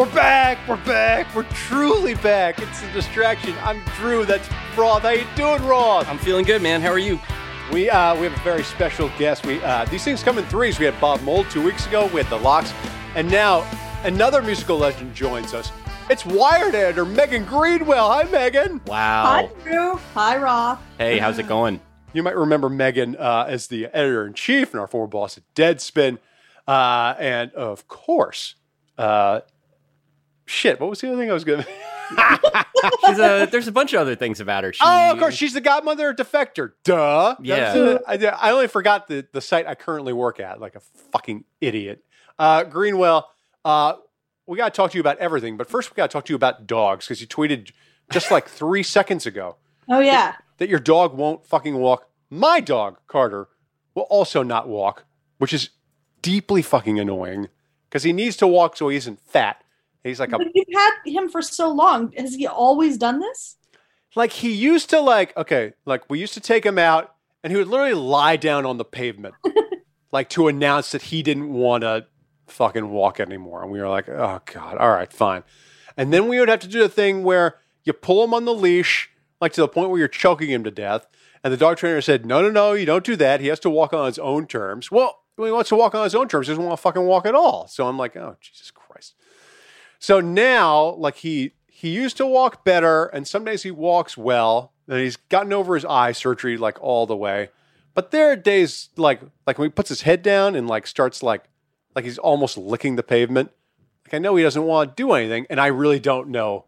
We're back. We're back. We're truly back. It's a distraction. I'm Drew. That's Roth. How you doing, Roth? I'm feeling good, man. How are you? We uh, we have a very special guest. We uh, these things come in threes. We had Bob Mould two weeks ago. We had the Locks, and now another musical legend joins us. It's Wired editor Megan Greenwell. Hi, Megan. Wow. Hi, Drew. Hi, Roth. Hey, how's it going? You might remember Megan uh, as the editor in chief and our former boss at Deadspin, uh, and of course, uh, shit. What was the other thing I was going? to She's a, there's a bunch of other things about her. She, Oh, of course, she's the godmother of Defector. Duh. Yeah. That's, I, I only forgot the, the site I currently work at, like a fucking idiot. Uh, Greenwell, uh, we got to talk to you about everything, but first we got to talk to you about dogs because you tweeted just like three seconds ago Oh, yeah. that your dog won't fucking walk. My dog, Carter, will also not walk, which is deeply fucking annoying because he needs to walk so he isn't fat. He's like a But you've had him for so long. Has he always done this? like he used to like okay like we used to take him out and he would literally lie down on the pavement like to announce that he didn't want to fucking walk anymore. And we were like oh god all right fine. And then we would have to do the thing where you pull him on the leash like to the point where you're choking him to death and the dog trainer said no no no you don't do that. He has to walk on his own terms. Well when he wants to walk on his own terms he doesn't want to fucking walk at all. So i'm like oh jesus christ so now, like he he used to walk better, and some days he walks well, and he's gotten over his eye surgery like all the way. But there are days like like when he puts his head down and like starts like like he's almost licking the pavement. Like I know he doesn't want to do anything, and I really don't know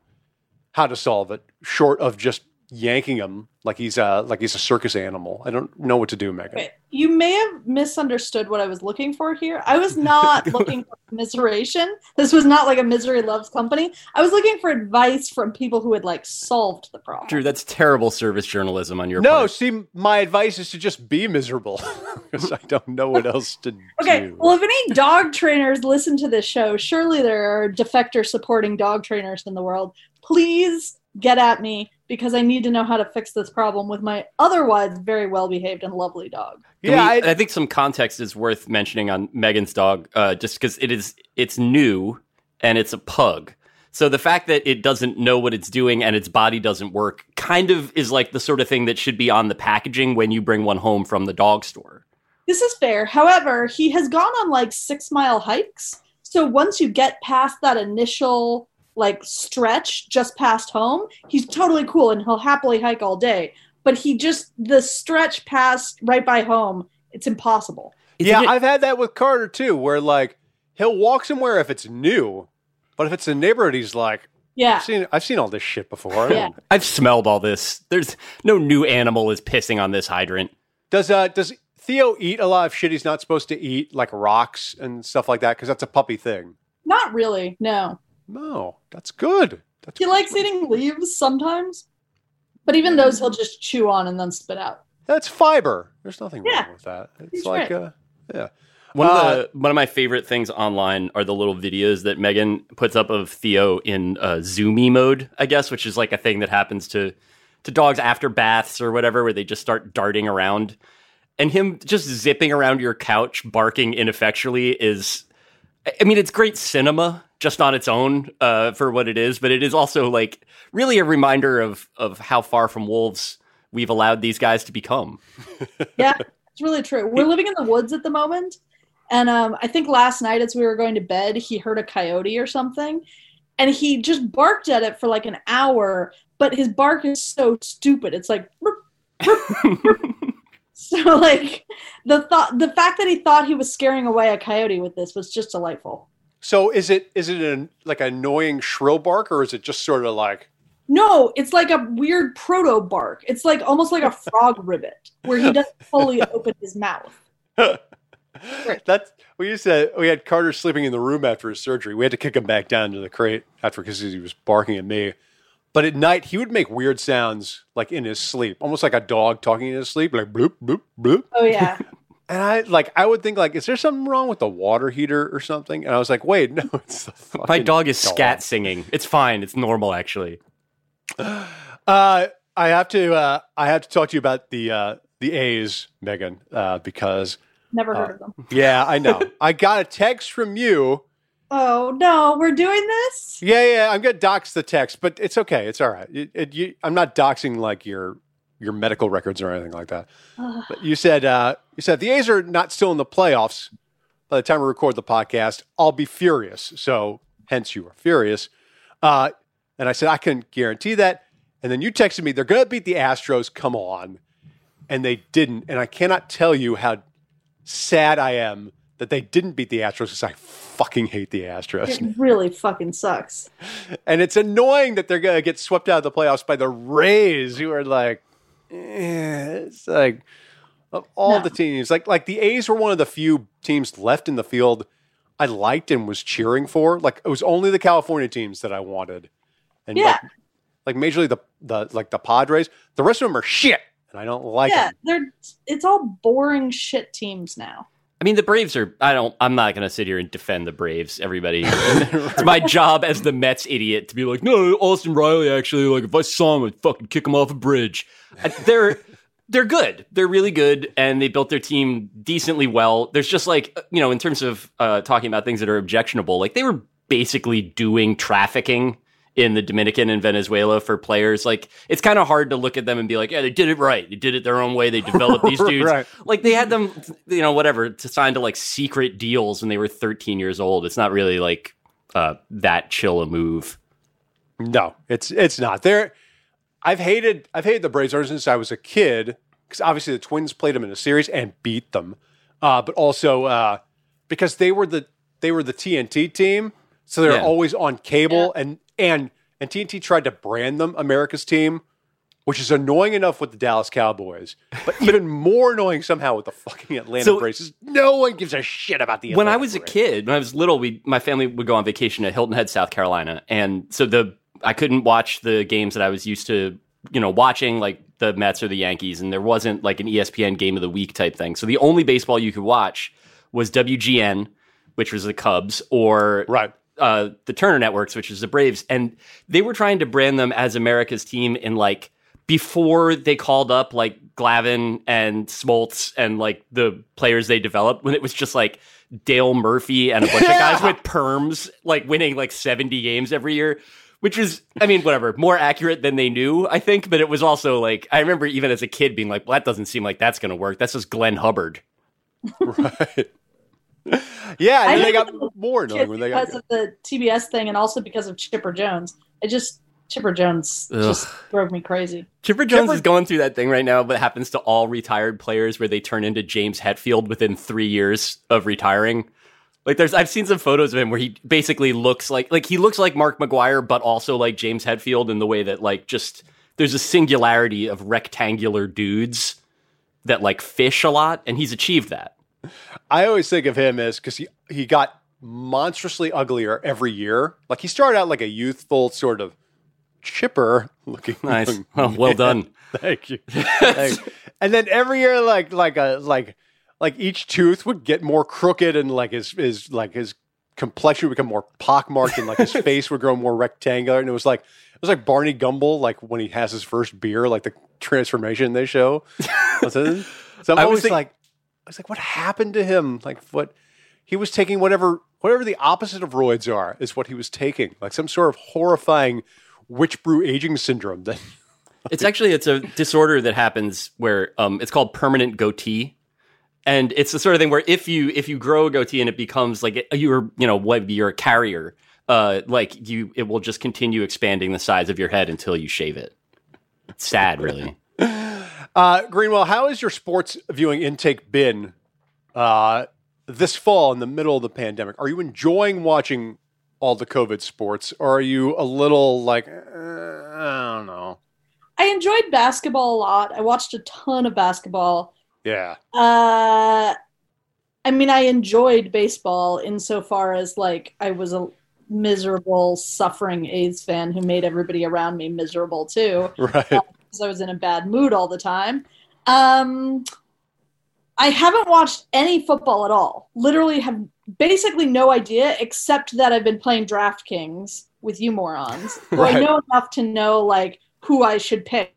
how to solve it, short of just yanking him like he's a like he's a circus animal. I don't know what to do, Megan. Okay. You may have misunderstood what I was looking for here. I was not looking for commiseration. This was not like a misery loves company. I was looking for advice from people who had like solved the problem. Drew, that's terrible service journalism on your No, part. see, my advice is to just be miserable because I don't know what else to Okay, do. Okay. Well, if any dog trainers listen to this show, surely there are defector supporting dog trainers in the world. Please get at me because I need to know how to fix this problem with my otherwise very well behaved and lovely dog. Yeah, we- I- I, think some context is worth mentioning on Megan's dog, uh, just because it is it's new and it's a pug. So the fact that it doesn't know what it's doing and its body doesn't work kind of is like the sort of thing that should be on the packaging when you bring one home from the dog store. This is fair. However, he has gone on like six mile hikes. So once you get past that initial like stretch just past home, he's totally cool and he'll happily hike all day. But he just, the stretch past right by home, it's impossible. yeah, Isn't it- I've had that with Carter too, where like he'll walk somewhere if it's new, but if it's a neighborhood, he's like, Yeah. I've seen, I've seen all this shit before. Yeah. I've smelled all this. There's no new animal is pissing on this hydrant. Does uh does Theo eat a lot of shit he's not supposed to eat, like rocks and stuff like that? Because that's a puppy thing. Not really. No. No, that's good. That's He likes eating leaves sometimes. But even those he'll just chew on and then spit out. that's fiber. There's nothing Yeah, wrong with that. It's he's like right. uh, yeah. One Uh, of the one of my favorite things online are the little videos that Megan puts up of Theo in uh, zoomy mode, I guess, which is like a thing that happens to to dogs after baths or whatever, where they just start darting around, and him just zipping around your couch, barking ineffectually is. I- mean, it's great cinema just on its own uh, for what it is, but it is also like really a reminder of of how far from wolves we've allowed these guys to become. Yeah, it's really true. We're living in the woods at the moment. And um, I think last night as we were going to bed, he heard a coyote or something. And he just barked at it for like an hour, but his bark is so stupid. It's like "Burp, burp, burp." so like the thought the fact that he thought he was scaring away a coyote with this was just delightful. So is it is it an like annoying shrill bark or is it just sort of like No, it's like a weird proto bark. It's like almost like a frog ribbit where he doesn't fully open his mouth. Right. That's we used to. We had Carter sleeping in the room after his surgery. We had to kick him back down to the crate after because he was barking at me. But at night, he would make weird sounds like in his sleep, almost like a dog talking in his sleep, like bloop bloop bloop. Oh yeah. And I like I would think like, is there something wrong with the water heater or something? And I was like, wait, no, it's the fucking My dog is dog. scat singing. It's fine. It's normal actually. Uh, I have to uh, I have to talk to you about the uh, the A's, Megan, uh, because Never heard of them. yeah, I know. I got a text from you Oh no, we're doing this. Yeah, yeah. I'm gonna dox the text, but it's okay. It's all right. It, it, you, I'm not doxing like your your medical records or anything like that. But you said uh, you said the A's are not still in the playoffs by the time we record the podcast. I'll be furious. So hence you were furious. Uh, and I said I can guarantee that. And then you texted me they're going to beat the Astros. Come on, and they didn't. And I cannot tell you how sad I am that they didn't beat the Astros because I fucking hate the Astros. It really fucking sucks. And it's annoying that they're going to get swept out of the playoffs by the Rays, who are like, eh, it's like of all No. the teams, like like the A's were one of the few teams left in the field I liked and was cheering for. Like it was only the California teams that I wanted, and Yeah. like, like majorly the the like the Padres. The rest of them are shit, and I don't like yeah, them. they're it's all boring shit teams now. I mean, the Braves are. I don't. I'm not going to sit here and defend the Braves. Everybody, it's my job as the Mets idiot to be like, no, Austin Riley actually. Like, if I saw him, I'd fucking kick him off a bridge. They're they're good. They're really good, and they built their team decently well. There's just like you know, in terms of uh, talking about things that are objectionable, like they were basically doing trafficking in the Dominican and Venezuela for players. Like, it's kind of hard to look at them and be like, yeah, they did it right. They did it their own way. They developed these dudes Right. like they had them you know whatever to sign to like secret deals when they were 13 years old it's not really like uh that chill a move No, it's it's not. There, I've hated I've hated the Braves ever since I was a kid because obviously the Twins played them in a series and beat them, uh, but also uh, because they were the they were the TNT team, so they're Yeah. always on cable and and and TNT tried to brand them America's team, which is annoying enough with the Dallas Cowboys, but even more annoying somehow with the fucking Atlanta So- Braves. No one gives a shit about the when i Atlanta was a kid when i was little we my family would go on vacation at hilton head south carolina and so the i couldn't watch the games that i was used to you know watching like the mets or the yankees and there wasn't like an espn game of the week type thing so the only baseball you could watch was wgn which was the cubs or Right. Uh, the Turner Networks, which is the Braves, and they were trying to brand them as America's team in like before they called up like Glavine and Smoltz and like the players they developed when it was just like Dale Murphy and a bunch of guys with perms like winning like 70 games every year. Which is, I mean, whatever, more accurate than they knew, I think. But it was also like, I remember even as a kid being like, well, that doesn't seem like that's going to work. That's just Glenn Hubbard. Right. Yeah, and they got more annoying when they got because of the TBS thing and also because of Chipper Jones. I just Chipper Jones Ugh. just drove me crazy. Chipper Jones Chipper- is going through that thing right now, but happens to all retired players where they turn into James Hetfield within three years of retiring. Like there's, I've seen some photos of him where he basically looks like, like he looks like Mark McGwire, but also like James Hetfield in the way that like just there's a singularity of rectangular dudes that like fish a lot, and he's achieved that. I always think of him as because he he got monstrously uglier every year. Like he started out like a youthful sort of chipper looking. Nice, well, done. Thank you. Thank you. And then every year, like like a like like each tooth would get more crooked, and like his his like his complexion would become more pockmarked, and like his face would grow more rectangular. And it was like it was like Barney Gumble, like when he has his first beer, like the transformation they show. So I'm I always think- like, I was like, what happened to him? Like what? He was taking whatever whatever the opposite of roids are is what he was taking, like some sort of horrifying witch brew aging syndrome. That It's actually it's a disorder that happens where um, it's called permanent goatee, and it's the sort of thing where if you if you grow a goatee and it becomes like you're you know what you're a carrier, uh, like you it will just continue expanding the size of your head until you shave it. It's sad, really. Uh, Greenwell, how has your sports viewing intake been uh, this fall in the middle of the pandemic? Are you enjoying watching all the COVID sports, or are you a little like, eh, I don't know? I enjoyed basketball a lot. I watched a ton of basketball. Yeah, Uh, I mean, I enjoyed baseball insofar as like I was a miserable, suffering A's fan who made everybody around me miserable too. right. Because I was in a bad mood all the time. Um, I haven't watched any football at all. Literally, have basically no idea, except that I've been playing DraftKings with you morons. So I know enough to know like who I should pick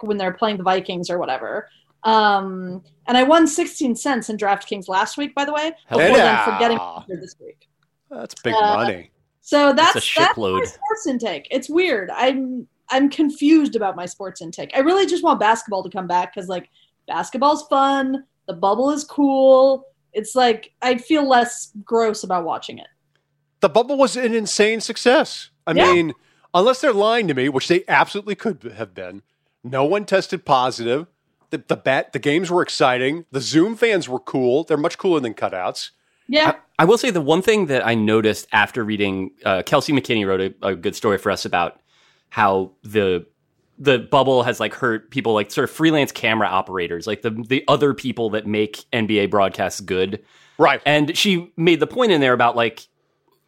when they're playing the Vikings or whatever. Um, and I won 16 cents in DraftKings last week, by the way, Hell before yeah. then forgetting this week. That's big Uh, money. So that's a that's my shipload. sports intake. It's weird. I'm I'm confused about my sports intake. I really just want basketball to come back because like basketball's fun. The bubble is cool. It's like I feel less gross about watching it. The bubble was an insane success. I Yeah. mean, unless they're lying to me, which they absolutely could have been. No one tested positive. The the bat the games were exciting. The Zoom fans were cool. They're much cooler than cutouts. Yeah. I will say the one thing that I noticed after reading uh, Kelsey McKinney wrote a, a good story for us about how the the bubble has like hurt people like sort of freelance camera operators, like the the other people that make NBA broadcasts good. Right. And she made the point in there about like,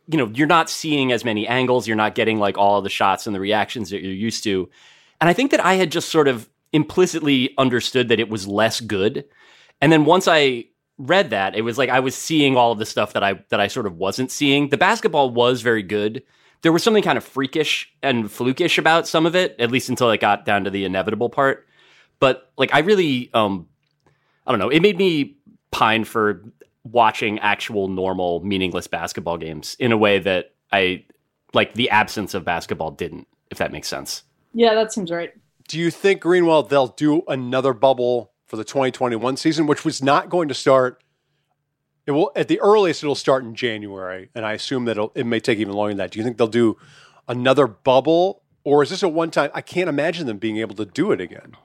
you know, you're not seeing as many angles, you're not getting like all the shots and the reactions that you're used to. And I think that I had just sort of implicitly understood that it was less good. And then once I read that, it was like I was seeing all of the stuff that I that I sort of wasn't seeing. The basketball was very good. There was something kind of freakish and flukish about some of it, at least until it got down to the inevitable part. But like I really um I don't know, it made me pine for watching actual normal meaningless basketball games in a way that I like the absence of basketball didn't, if that makes sense. Yeah, that seems right. Do you think Greenwell they'll do another bubble for the 2021 season, which was not going to start? It will at the earliest it'll start in January, and I assume that it'll, it may take even longer than that. Do you think they'll do another bubble, or is this a one time? I can't imagine them being able to do it again.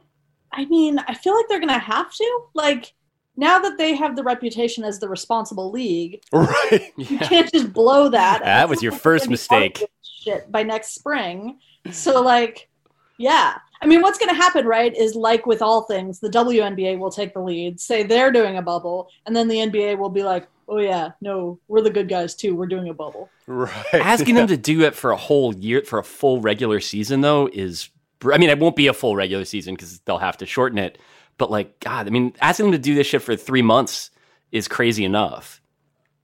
I mean, I feel like they're gonna have to. Like now that they have the reputation as the responsible league, Right? you can't just blow that. That was your first mistake. Shit by next spring. So like, yeah. I mean, what's going to happen, right, is like with all things, the WNBA will take the lead, say they're doing a bubble, and then the NBA will be like, oh yeah, no, we're the good guys too. We're doing a bubble. Right. Asking them to do it for a whole year, for a full regular season, though, is, I mean, it won't be a full regular season because they'll have to shorten it. But like, God, I mean, asking them to do this shit for three months is crazy enough.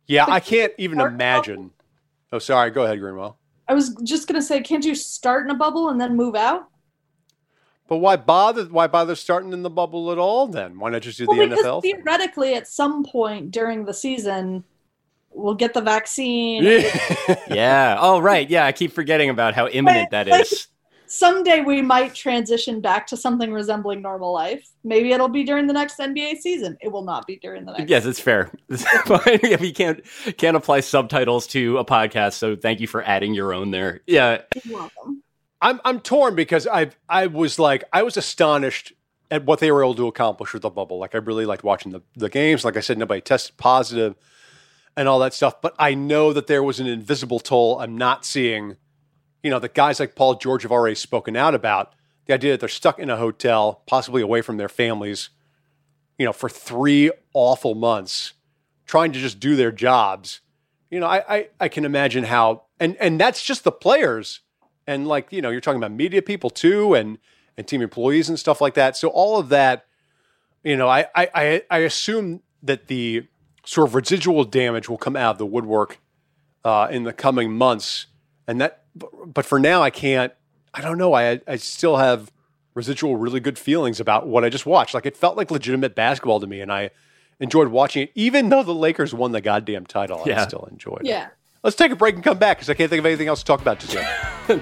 Yeah, I can't even Start imagine. Oh, sorry. Go ahead, Greenwell. I was just going to say, can't you start in a bubble and then move out? But why bother? Why bother starting in the bubble at all? Then why not just do the Well, because NFL? thing? theoretically, at some point during the season, we'll get the vaccine. Yeah. Yeah. Oh, right. Yeah. I keep forgetting about how imminent that Like- is. someday we might transition back to something resembling normal life. Maybe it'll be during the next NBA season. It will not be during the next. Yes, it's fair. It's fine. Yeah, we can't can't apply subtitles to a podcast, so thank you for adding your own there. Yeah. You're welcome. I'm I'm torn because I I was like I was astonished at what they were able to accomplish with the bubble. Like I really liked watching the, the games. Like I said, nobody tested positive and all that stuff. But I know that there was an invisible toll I'm not seeing. You know, that guys like Paul George have already spoken out about the idea that they're stuck in a hotel, possibly away from their families, you know, for three awful months, trying to just do their jobs. You know, I I, I can imagine how and and that's just the players and like you know you're talking about media people too and and team employees and stuff like that. So all of that you know i i i, I assume that the sort of residual damage will come out of the woodwork uh, in the coming months. And that but for now i can't i don't know. I i still have residual really good feelings about what i just watched. Like it felt like legitimate basketball to me and i enjoyed watching it even though the lakers won the goddamn title. I still enjoyed it. Yeah. Let's take a break and come back because i can't think of anything else to talk about just yet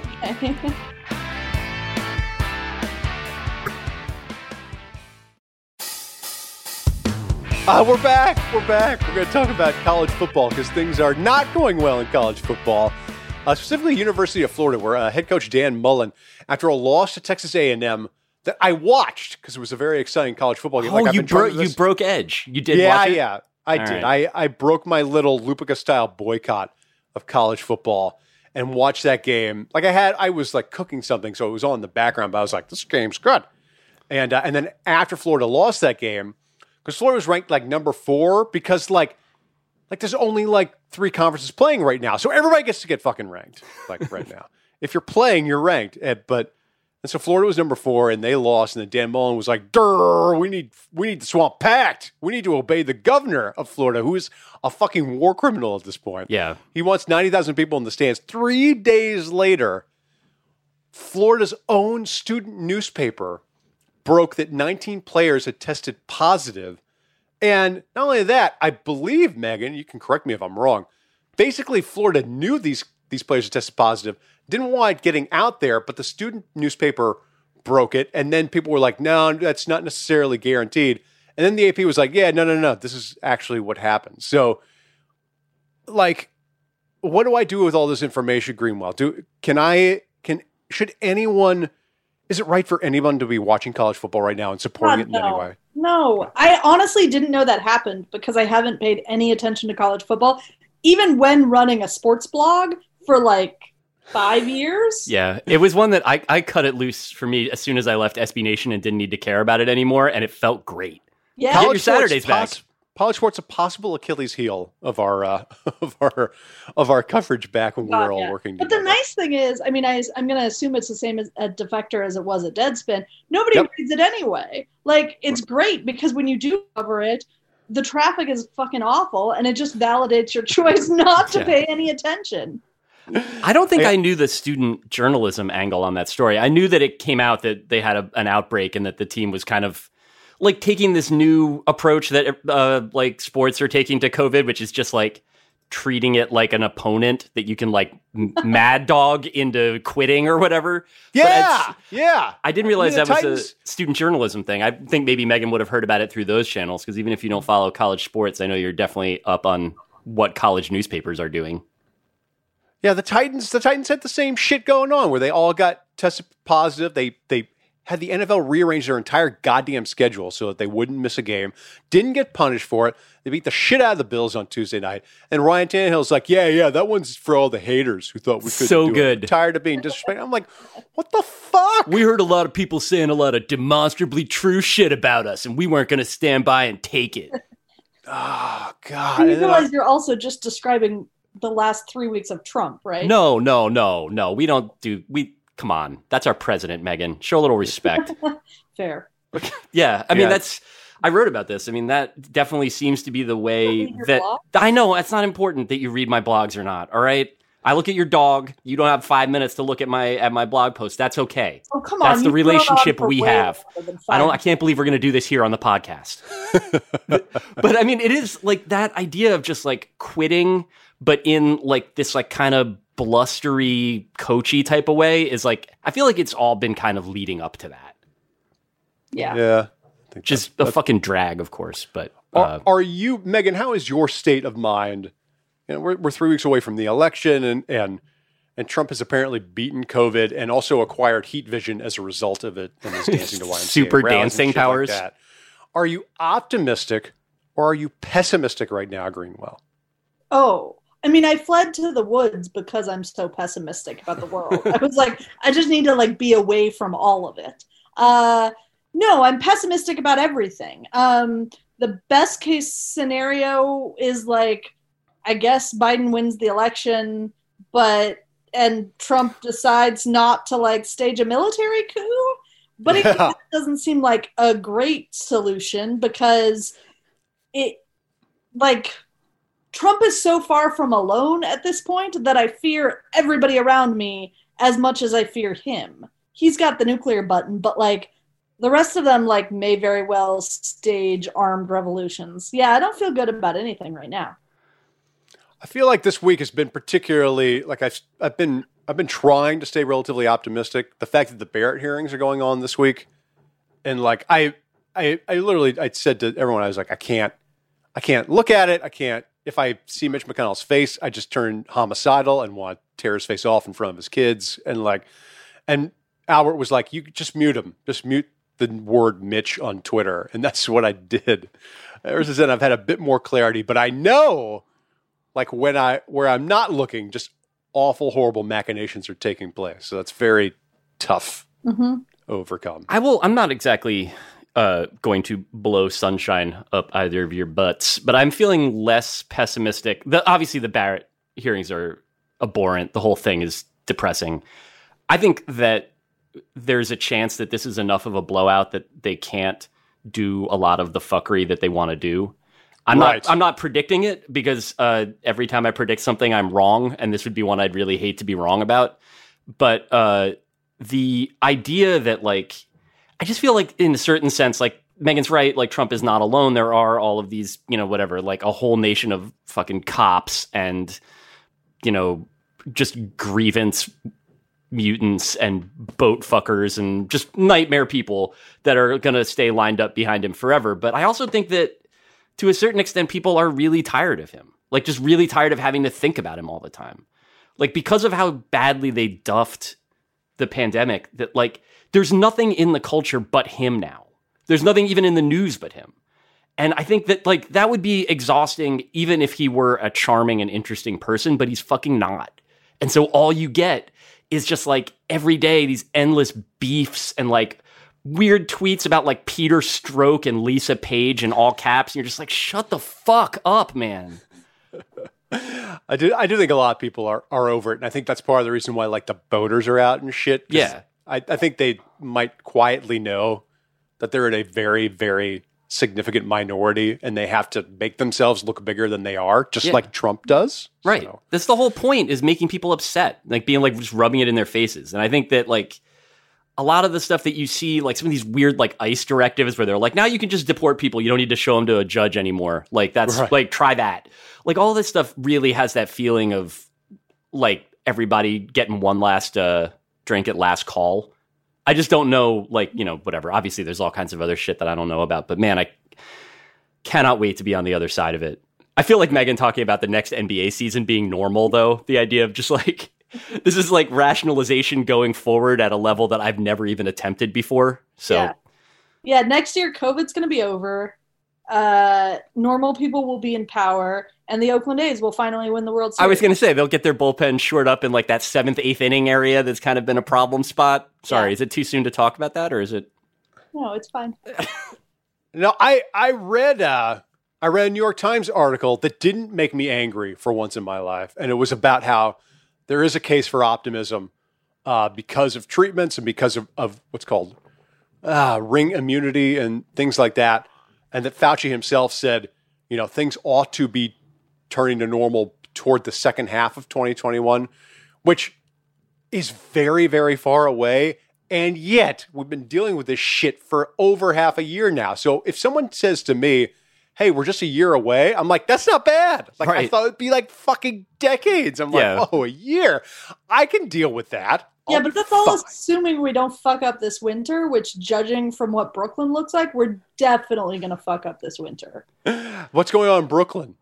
Uh, we're back. We're back. We're going to talk about college football because things are not going well in college football. Uh, specifically, University of Florida, where uh, head coach Dan Mullen, after a loss to Texas A&M that I watched because it was a very exciting college football game. Oh, Like, you broke you broke Edge. You did yeah, watch it? yeah, I All did. right. I, I broke my little Lupica style boycott of college football and watch that game. Like I had, I was like cooking something, so it was on in the background. But I was like, this game's good. And uh, and then after Florida lost that game, because Florida was ranked like number four, because like like there's only like three conferences playing right now, so everybody gets to get fucking ranked like right now. If you're playing, you're ranked. And, but and so Florida was number four, and they lost. And then Dan Mullen was like, "Durr, we need we need the swamp packed. We need to obey the governor of Florida, who is a fucking war criminal at this point. Yeah. he wants ninety thousand people in the stands. Three days later, Florida's own student newspaper broke that 19 players had tested positive. And not only that, I believe, Megan, you can correct me if I'm wrong, basically Florida knew these these players tested positive, didn't want it getting out there, but the student newspaper broke it, and then people were like, "No, that's not necessarily guaranteed." And then the AP was like, "Yeah, no, no, no, this is actually what happened." So, like, what do I do with all this information, Greenwell? Do can I can should anyone? Is it right for anyone to be watching college football right now and supporting God, it in no. any way? No, I honestly didn't know that happened because I haven't paid any attention to college football, even when running a sports blog for like five years. Yeah, it was one that I, I cut it loose for me as soon as I left SB Nation and didn't need to care about it anymore, and it felt great. Yeah. College- your sports Saturdays back. college sports a possible Achilles heel of our uh, of our of our coverage back when we God, were all yeah. working But the nice thing is, I mean, I, I'm going to assume it's the same as at Defector as it was at Deadspin. Nobody Yep. reads it anyway. Like, it's great because when you do cover it, the traffic is fucking awful, and it just validates your choice not to Yeah. pay any attention. I don't think I- I knew the student journalism angle on that story. I knew that it came out that they had a, an outbreak and that the team was kind of like taking this new approach that uh, like sports are taking to COVID, which is just like treating it like an opponent that you can like m- mad dog into quitting or whatever. Yeah, yeah. I didn't realize the that was a student journalism thing. I think maybe Megan would have heard about it through those channels because even if you don't follow college sports, I know you're definitely up on what college newspapers are doing. Yeah, the Titans. The Titans had the same shit going on where they all got tested positive. They they had the NFL rearrange their entire goddamn schedule so that they wouldn't miss a game. Didn't get punished for it. They beat the shit out of the Bills on Tuesday night. And Ryan Tannehill's like, yeah, yeah, that one's for all the haters who thought we could So do good. It. Tired of being disrespected. I'm like, what the fuck? We heard a lot of people saying a lot of demonstrably true shit about us, and we weren't going to stand by and take it. Oh God. You And then I- realize you're also just describing the last three weeks of Trump, right? No, no, no, no. We don't do. We come on. That's our president, Megan. Show a little respect. Fair. yeah, I mean Yeah. that's. I wrote about this. I mean that definitely seems to be the way that blog? I know. It's not important that you read my blogs or not. All right. I look at your dog. You don't have five minutes to look at my at my blog post. That's okay. Oh, come on. That's the you've been on relationship we have. I don't. I can't believe we're going to do this here on the podcast. but, but I mean, it is like that idea of just like quitting, but in like this like kind of blustery, coachy type of way is like I feel like it's all been kind of leading up to that. Yeah. yeah. Just a fucking drag, of course. But Are, uh, are you, Megan? How is your state of mind? You know, we're, we're three weeks away from the election, and and and Trump has apparently beaten COVID and also acquired heat vision as a result of it in his dancing to YMCA Super dancing shit like powers. that. Are you optimistic or are you pessimistic right now, Greenwell? Oh, I mean, I fled to the woods because I'm so pessimistic about the world. I was like, I just need to like be away from all of it. Uh, no, I'm pessimistic about everything. Um, the best case scenario is like, I guess Biden wins the election, but and Trump decides not to like stage a military coup. But it Yeah. doesn't seem like a great solution because it like Trump is so far from alone at this point that I fear everybody around me as much as I fear him. He's got the nuclear button, but like the rest of them like may very well stage armed revolutions. Yeah, I don't feel good about anything right now. I feel like this week has been particularly like I've I've been I've been trying to stay relatively optimistic. The fact that the Barrett hearings are going on this week, and like I I I literally I said to everyone I was like I can't I can't look at it. I can't if I see Mitch McConnell's face, I just turn homicidal and want to tear his face off in front of his kids. And like and Albert was like, you just mute him. Just mute the word Mitch on Twitter. And that's what I did. Ever since then I've had a bit more clarity, but I know like when I where I'm not looking, just awful, horrible machinations are taking place. So that's very tough hmm overcome. I will. I'm not exactly uh, going to blow sunshine up either of your butts, but I'm feeling less pessimistic. The, obviously, the Barrett hearings are abhorrent. The whole thing is depressing. I think that there's a chance that this is enough of a blowout that they can't do a lot of the fuckery that they want to do. I'm Right. not. I'm not predicting it because uh, every time I predict something, I'm wrong, and this would be one I'd really hate to be wrong about. But uh, the idea that like I just feel like in a certain sense, like Megan's right, like Trump is not alone. There are all of these, you know, whatever, like a whole nation of fucking cops and you know, just grievance mutants and boat fuckers and just nightmare people that are going to stay lined up behind him forever. But I also think that to a certain extent, people are really tired of him. Like, just really tired of having to think about him all the time. Like, because of how badly they duffed the pandemic, that, like, there's nothing in the culture but him now. There's nothing even in the news but him. And I think that, like, that would be exhausting even if he were a charming and interesting person, but he's fucking not. And so all you get is just like every day these endless beefs and like weird tweets about like Peter Strzok and Lisa Page in all caps. And you're just like, shut the fuck up, man. I do. I do think a lot of people are, are over it, and I think that's part of the reason why like the boaters are out and shit. Yeah. I, I think they might quietly know that they're in a very, very significant minority, and they have to make themselves look bigger than they are, just Yeah. like Trump does. Right. So, That's the whole point is making people upset, like being like just rubbing it in their faces. And I think that like a lot of the stuff that you see, like some of these weird like ICE directives where they're like, now you can just deport people. You don't need to show them to a judge anymore. Like that's Right. like try that. Like all this stuff really has that feeling of like everybody getting one last uh drink at last call. I just don't know, like, you know, whatever. Obviously there's all kinds of other shit that I don't know about, but man, I cannot wait to be on the other side of it. I feel like Megan talking about the next NBA season being normal, though. The idea of just like this is like rationalization going forward at a level that I've never even attempted before. So Yeah. Yeah, next year COVID's going to be over. Uh, normal people will be in power, and the Oakland A's will finally win the World Series. I was going to say they'll get their bullpen shored up in like that seventh, eighth inning area that's kind of been a problem spot. Sorry, Yeah. is it too soon to talk about that, or is it? No, it's fine. no, I I read uh, I read a New York Times article that didn't make me angry for once in my life, and it was about how there is a case for optimism uh, because of treatments and because of, of what's called uh, ring immunity and things like that, and that Fauci himself said, you know, things ought to be turning to normal toward the second half of 2021, which is very, very far away. And yet, we've been dealing with this shit for over half a year now. So if someone says to me, hey, we're just a year away, I'm like, that's not bad. Like, I thought it'd be like fucking decades. I'm like, oh, a year. I can deal with that. Yeah, but that's all fine. assuming we don't fuck up this winter, which, judging from what Brooklyn looks like, we're definitely going to fuck up this winter. What's going on in Brooklyn?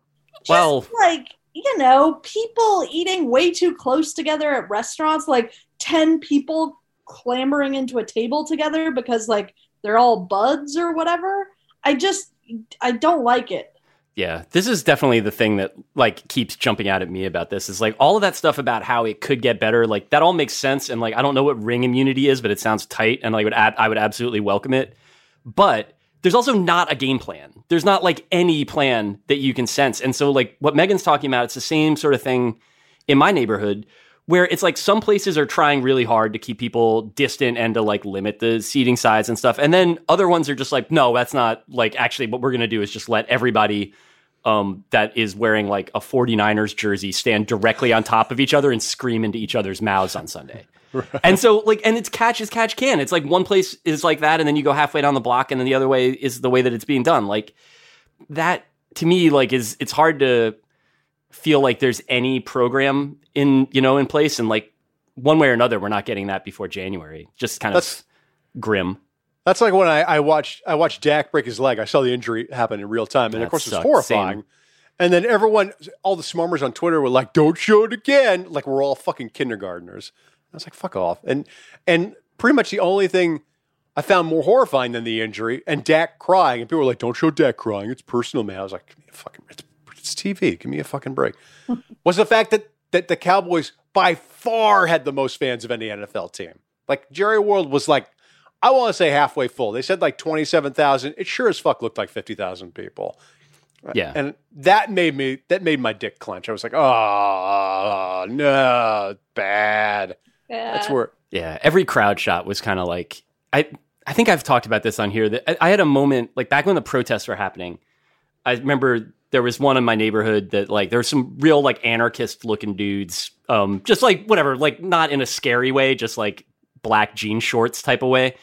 Just Well- like, you know, people eating way too close together at restaurants, like 10 people clambering into a table together because, like, they're all buds or whatever. I just, I don't like it. Yeah, this is definitely the thing that like keeps jumping out at me about this is like all of that stuff about how it could get better. Like that all makes sense, and like I don't know what ring immunity is, but it sounds tight, and like would ab- I would absolutely welcome it. But there's also not a game plan. There's not like any plan that you can sense, and so like what Megan's talking about, it's the same sort of thing in my neighborhood where it's like some places are trying really hard to keep people distant and to like limit the seating size and stuff. And then other ones are just like, no, that's not like actually what we're going to do is just let everybody um, that is wearing like a 49ers jersey stand directly on top of each other and scream into each other's mouths on Sunday. And so like and it's catch as catch can. It's like one place is like that and then you go halfway down the block and then the other way is the way that it's being done. Like that to me like is it's hard to feel like there's any program in you know in place and like one way or another we're not getting that before January. Just kind That's- of grim. That's like when I, I watched I watched Dak break his leg. I saw the injury happen in real time, and That of course it was horrifying. Same. And then everyone, all the smarmers on Twitter were like, "Don't show it again!" Like we're all fucking kindergartners. I was like, "Fuck off!" And and pretty much the only thing I found more horrifying than the injury and Dak crying, and people were like, "Don't show Dak crying. It's personal, man." I was like, "Give me a fucking it's, it's TV. Give me a fucking break." was the fact that that the Cowboys by far had the most fans of any NFL team. Like Jerry World was like, I want to say halfway full. They said like twenty seven thousand. It sure as fuck looked like fifty thousand people. Yeah. And that made me that made my dick clench. I was like, oh no, bad. Yeah. That's where Yeah, every crowd shot was kind of like I. I think I've talked about this on here. That I, I had a moment like back when the protests were happening. I remember there was one in my neighborhood that like there were some real like anarchist looking dudes, um, just like whatever, like not in a scary way, just like black jean shorts type of way,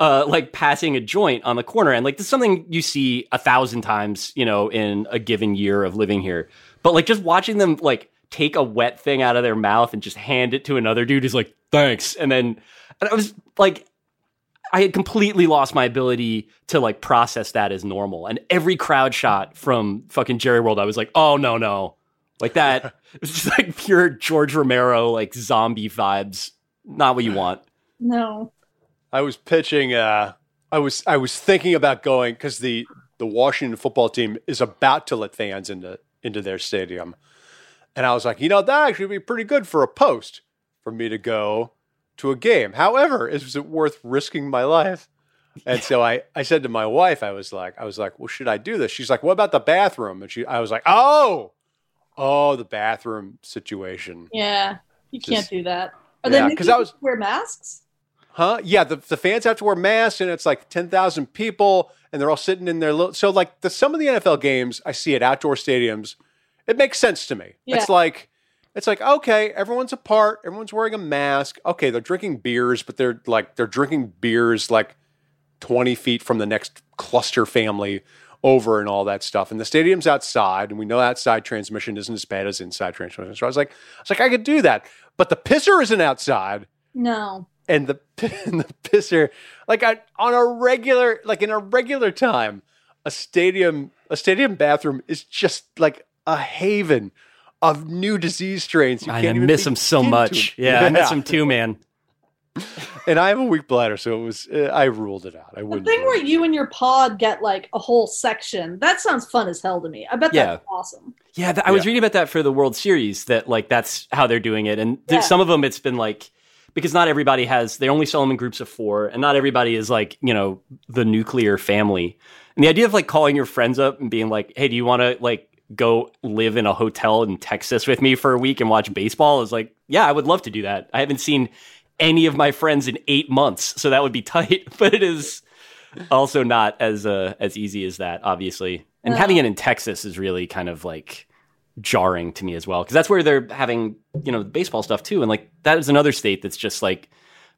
uh, like passing a joint on the corner, and like this is something you see a thousand times, you know, in a given year of living here. But like just watching them like take a wet thing out of their mouth and just hand it to another dude who's like, thanks. And then and I was like, I had completely lost my ability to like process that as normal. And every crowd shot from fucking Jerry World, I was like, oh no, no. Like that. it was just like pure George Romero, like zombie vibes. Not what you want. No. I was pitching. Uh, I was I was thinking about going because the the Washington football team is about to let fans into into their stadium, and I was like, you know, that actually would be pretty good for a post for me to go to a game. However, is it worth risking my life? And so I, I said to my wife, I was like, I was like, well, should I do this? She's like, what about the bathroom? And she, I was like, oh, oh, the bathroom situation. Yeah, you Just- can't do that. Are Yeah, they 'cause making I was- wear masks? Huh? Yeah, the, the fans have to wear masks, and it's like ten thousand people, and they're all sitting in their little. So like the some of the NFL games I see at outdoor stadiums, it makes sense to me. Yeah. It's like it's like okay, everyone's apart, everyone's wearing a mask. Okay, they're drinking beers, but they're like they're drinking beers like twenty feet from the next cluster family over and all that stuff. And the stadium's outside, and we know outside transmission isn't as bad as inside transmission. So I was like, I was like, I could do that, but the pisser isn't outside No. and the and the pisser like I, on a regular like in a regular time a stadium a stadium bathroom is just like a haven of new disease strains you I can't even miss them so much. Yeah, I miss them too, man. and I have a weak bladder so it was uh, I ruled it out I The wouldn't thing where it. you and your pod get like a whole section, that sounds fun as hell to me. I bet Yeah. that's awesome. Yeah, th- I was reading about that for the World Series. That like that's how they're doing it, and there's Yeah. some of them it's been like because not everybody has. They only sell them in groups of four, and not everybody is like you know the nuclear family. And the idea of like calling your friends up and being like, "Hey, do you want to like go live in a hotel in Texas with me for a week and watch baseball?" Is like, yeah, I would love to do that. I haven't seen any of my friends in eight months, so that would be tight. But it is also not as uh, as easy as that, obviously. And No. having it in Texas is really kind of like jarring to me as well because that's where they're having you know baseball stuff too, and like that is another state that's just like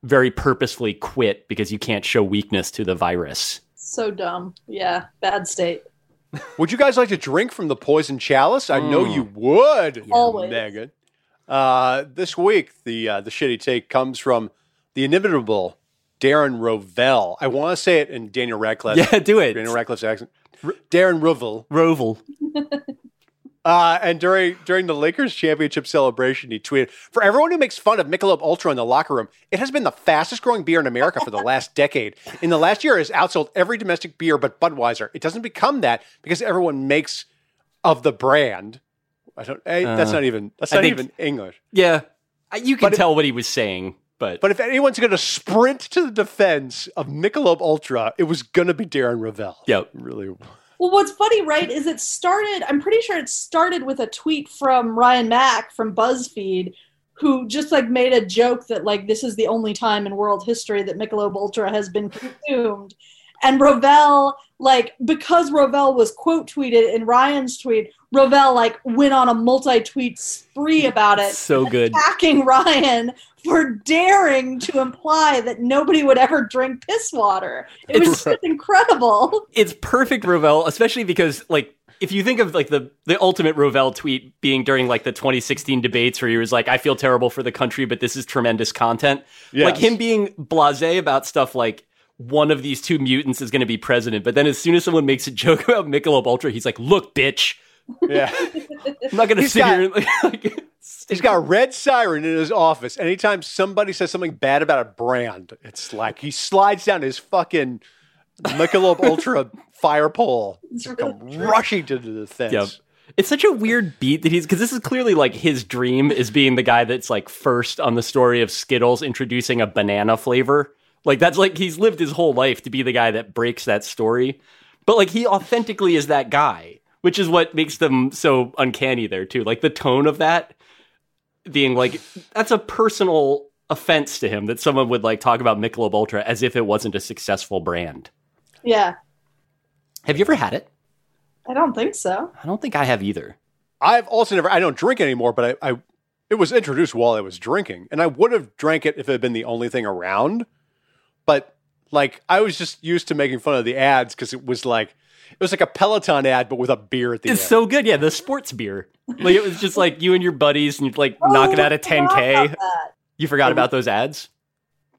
very purposefully quit because you can't show weakness to the virus. So dumb. Yeah, bad state. would you guys like to drink from the poison chalice I know Mm. you would Always. Megan uh, this week the uh, the shitty take comes from the inimitable Darren Rovell I want to say it in Daniel Radcliffe yeah, do it, Daniel Radcliffe's accent Darren Rovell Rovell. Uh, and during during the Lakers championship celebration, he tweeted, "For everyone who makes fun of Michelob Ultra in the locker room, it has been the fastest growing beer in America for the last decade. In the last year, it has outsold every domestic beer but Budweiser. It doesn't become that because everyone makes of the brand. I don't. eh, that's Uh, not even. That's I not think- even English. Yeah, you can But it- tell what he was saying, but, But if anyone's going to sprint to the defense of Michelob Ultra, it was going to be Darren Rovell. Yep. really. Well, what's funny, right, is it started, I'm pretty sure it started with a tweet from Ryan Mac from BuzzFeed, who just like made a joke that like this is the only time in world history that Michelob Ultra has been consumed. And Rovell, like, because Rovell was quote tweeted in Ryan's tweet, Rovell like went on a multi-tweet spree about it, so good. attacking Ryan for daring to imply that nobody would ever drink piss water. It was It's- just incredible. it's perfect Rovell, especially because like if you think of like the the ultimate Rovell tweet being during like the 2016 debates where he was like, "I feel terrible for the country, but this is tremendous content." Like him being blasé about stuff like one of these two mutants is going to be president, but then as soon as someone makes a joke about Michelob Ultra, he's like, "Look, bitch, Yeah. I'm not going to He's sit got- here and like." like He's got a red siren in his office. Anytime somebody says something bad about a brand, it's like he slides down his fucking Michelob Ultra fire pole, It's come really true. rushing to the defense. Yep. It's such a weird beat that he's because this is clearly like his dream is being the guy that's like first on the story of Skittles introducing a banana flavor. Like that's like he's lived his whole life to be the guy that breaks that story. But like he authentically is that guy, which is what makes them so uncanny there too. Like the tone of that being like that's a personal offense to him that someone would like talk about Michelob Ultra as if it wasn't a successful brand. Yeah, Have you ever had it? I don't think so. I don't think I have either. I've also never. I don't drink anymore, but I, I it was introduced while I was drinking, and I would have drank it if it had been the only thing around. But like, I was just used to making fun of the ads because it was like it was like a Peloton ad, but with a beer at the It's end. It's so good. Yeah, the sports beer. Like it was just like you and your buddies and you'd like knock it Oh, out a 10K. You forgot about those ads?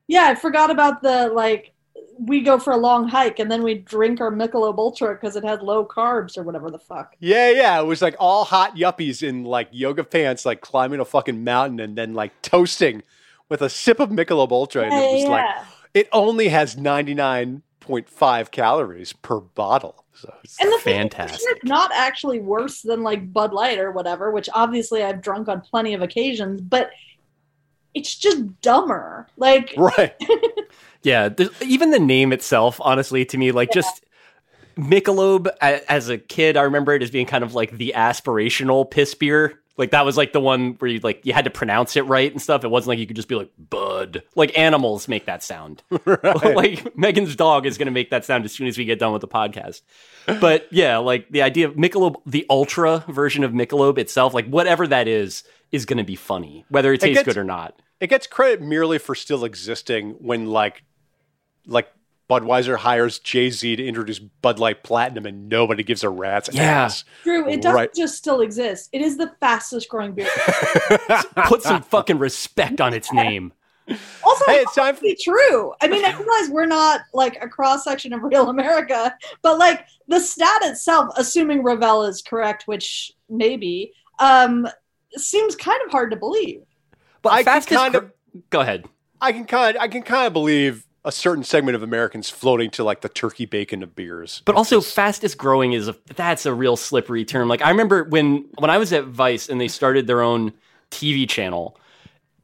Yeah, I forgot about the like we go for a long hike and then we drink our Michelob Ultra because it had low carbs or whatever the fuck. yeah, yeah. It was like all hot yuppies in like yoga pants, like climbing a fucking mountain and then like toasting with a sip of Michelob Ultra. And it was Yeah, like, yeah. It only has 99.5 calories per bottle. So it's And the thing Fantastic. it's not actually worse than like Bud Light or whatever, which obviously I've drunk on plenty of occasions, but it's just dumber. Like right. Yeah, even the name itself, honestly, to me, like just Michelob. As a kid, I remember it as being kind of like the aspirational piss beer. Like that was like the one where you like you had to pronounce it right and stuff. It wasn't like you could just be like Bud. Like animals make that sound. like Megan's dog is going to make that sound as soon as we get done with the podcast. But yeah, like the idea of Michelob, the ultra version of Michelob itself, like whatever that is, is going to be funny, whether it tastes gets- good or not. it gets credit merely for still existing when like like Budweiser hires Jay Z to introduce Bud Light Platinum and nobody gives a rat's Yeah. ass. Drew, it doesn't Right. just still exist. It is the fastest growing beer. Put some fucking respect on its name. Also, Hey, it's time for be true. I mean, I realize we're not like a cross section of real America, but like the stat itself, assuming Rovell is correct, which maybe, um, seems kind of hard to believe. But I can kind gr- of- go ahead. I can kind I can kind of believe a certain segment of Americans floating to like the turkey bacon of beers. But also just, fastest growing is a that's a real slippery term. Like I remember when when I was at Vice and they started their own TV channel,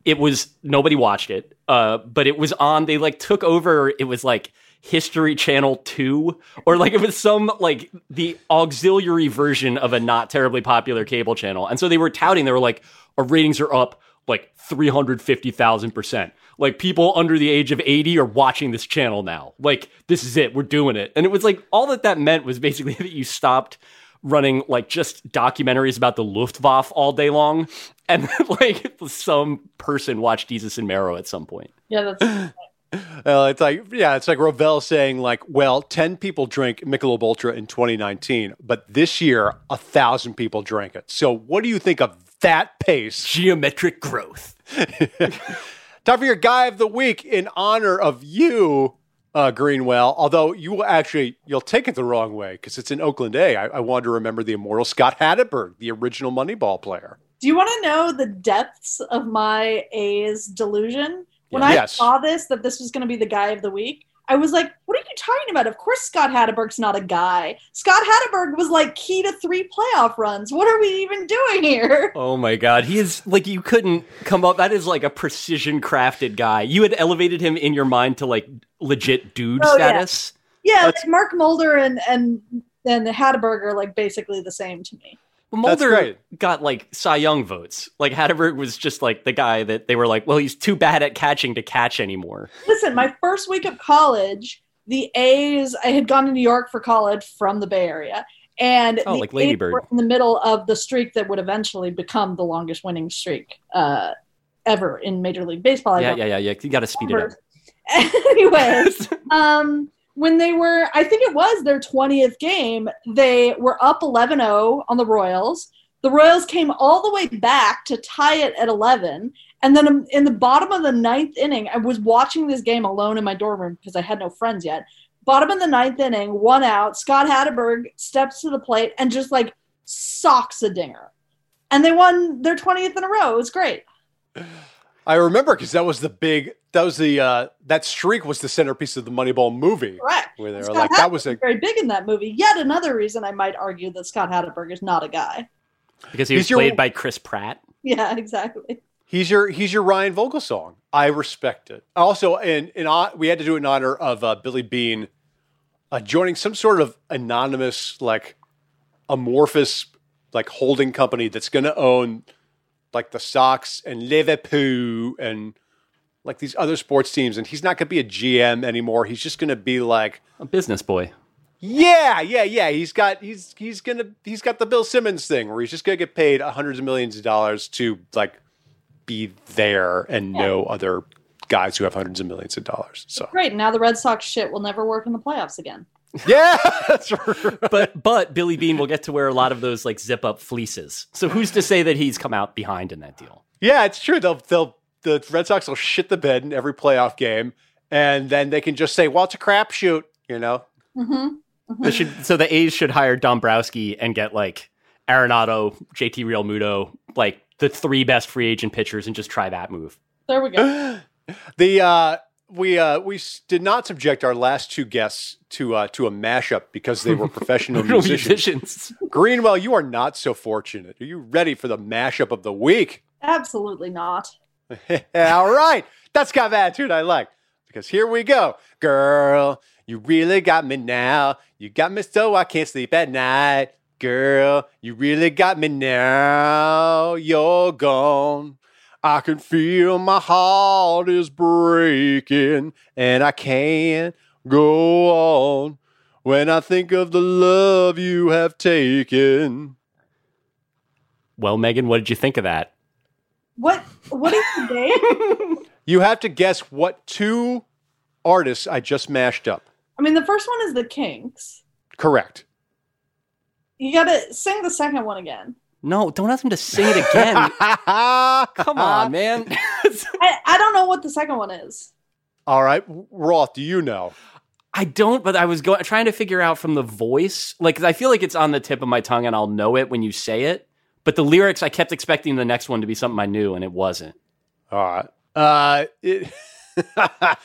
it was nobody watched it. Uh, but it was on they like took over it was like History Channel 2 or like it was some like the auxiliary version of a not terribly popular cable channel. And so they were touting they were like our ratings are up like 350,000%. Like people under the age of 80 are watching this channel now. Like this is it. We're doing it. And it was like all that that meant was basically that you stopped running like just documentaries about the Luftwaffe all day long and like some person watched Jesus and Marrow at some point. Yeah, that's Uh, it's like yeah, it's like Rovell saying like, well, ten people drank Michelob Ultra in 2019, but this year a thousand people drank it. So what do you think of that pace? Geometric growth. Time for your guy of the week in honor of you, uh, Greenwell. Although you will actually you'll take it the wrong way because it's in Oakland A. I, I wanted to remember the immortal Scott Hatteberg, the original Moneyball player. Do you want to know the depths of my A's delusion? When Yeah. I saw this, that this was going to be the guy of the week, I was like, what are you talking about? Of course, Scott Hatteberg's not a guy. Scott Hatteberg was like key to three playoff runs. What are we even doing here? Oh my god, he is like you couldn't come up. That is like a precision crafted guy. You had elevated him in your mind to like legit dude Oh, status. Yeah, like Mark Mulder and and and Hatteberg are like basically the same to me. Well, Mulder got like Cy Young votes. Like Hatteberg was just like the guy that they were like, well, he's too bad at catching to catch anymore. Listen, my first week of college, the A's, I had gone to New York for college from the Bay Area. And Oh, the like Lady A's Bird. were in the middle of the streak that would eventually become the longest winning streak uh, ever in Major League Baseball. I yeah, yeah, yeah, yeah. You got to speed it up. Anyways, um, when they were, I think it was their 20th game, they were up 11 0 on the Royals. The Royals came all the way back to tie it at 11. And then in the bottom of the ninth inning, I was watching this game alone in my dorm room because I had no friends yet. Bottom of the ninth inning, one out. Scott Hatteberg steps to the plate and just like socks a dinger. And they won their 20th in a row. It was great. I remember because that was the big that was the uh, that streak was the centerpiece of the Moneyball movie Correct. where they were Scott like that was a very big in that movie. Yet another reason I might argue that Scott Hatteberg is not a guy. because he He's was your- played by Chris Pratt. Yeah, exactly. He's your he's your Ryan Vogelsong. I respect it. Also, in in hon- we had to do it in honor of uh, Billy Beane uh, joining some sort of anonymous like amorphous like holding company that's going to own like the Sox and Liverpool and like these other sports teams. And he's not going to be a GM anymore. He's just going to be like. A business boy. Yeah, yeah, yeah. He's got he's he's gonna he's got the Bill Simmons thing where he's just gonna get paid hundreds of millions of dollars to like be there and know other guys who have hundreds of millions of dollars. So Great. Now the Red Sox shit will never work in the playoffs again. Yeah, that's right. But but Billy Beane will get to wear a lot of those like zip up fleeces. So who's to say that he's come out behind in that deal? Yeah, it's true. They'll they'll the Red Sox will shit the bed in every playoff game, and then they can just say, "Well, it's a crapshoot," you know. Mm-hmm. They should, so the A's should hire Dombrowski and get like Arenado, JT Realmuto, like the three best free agent pitchers, and just try that move. There we go. the uh, we uh, we did not subject our last two guests to uh, to a mashup because they were professional musicians. musicians. Greenwell, you are not so fortunate. Are you ready for the mashup of the week? Absolutely not. All right. That's kind of attitude I like. Because here we go. Girl, you really got me now. You got me so I can't sleep at night. Girl, you really got me now. You're gone. I can feel my heart is breaking and I can't go on when I think of the love you have taken. Well, Megan, what did you think of that? What? What is the game? You have to guess what two artists I just mashed up. I mean, the first one is the Kinks. Correct. You gotta sing the second one again. No, don't ask him to sing it again. Come on, man. I, I don't know what the second one is. All right, Roth, do you know? I don't, but I was going trying to figure out from the voice, like I feel like it's on the tip of my tongue, and I'll know it when you say it. But the lyrics, I kept expecting the next one to be something I knew, and it wasn't. All right. Uh, it,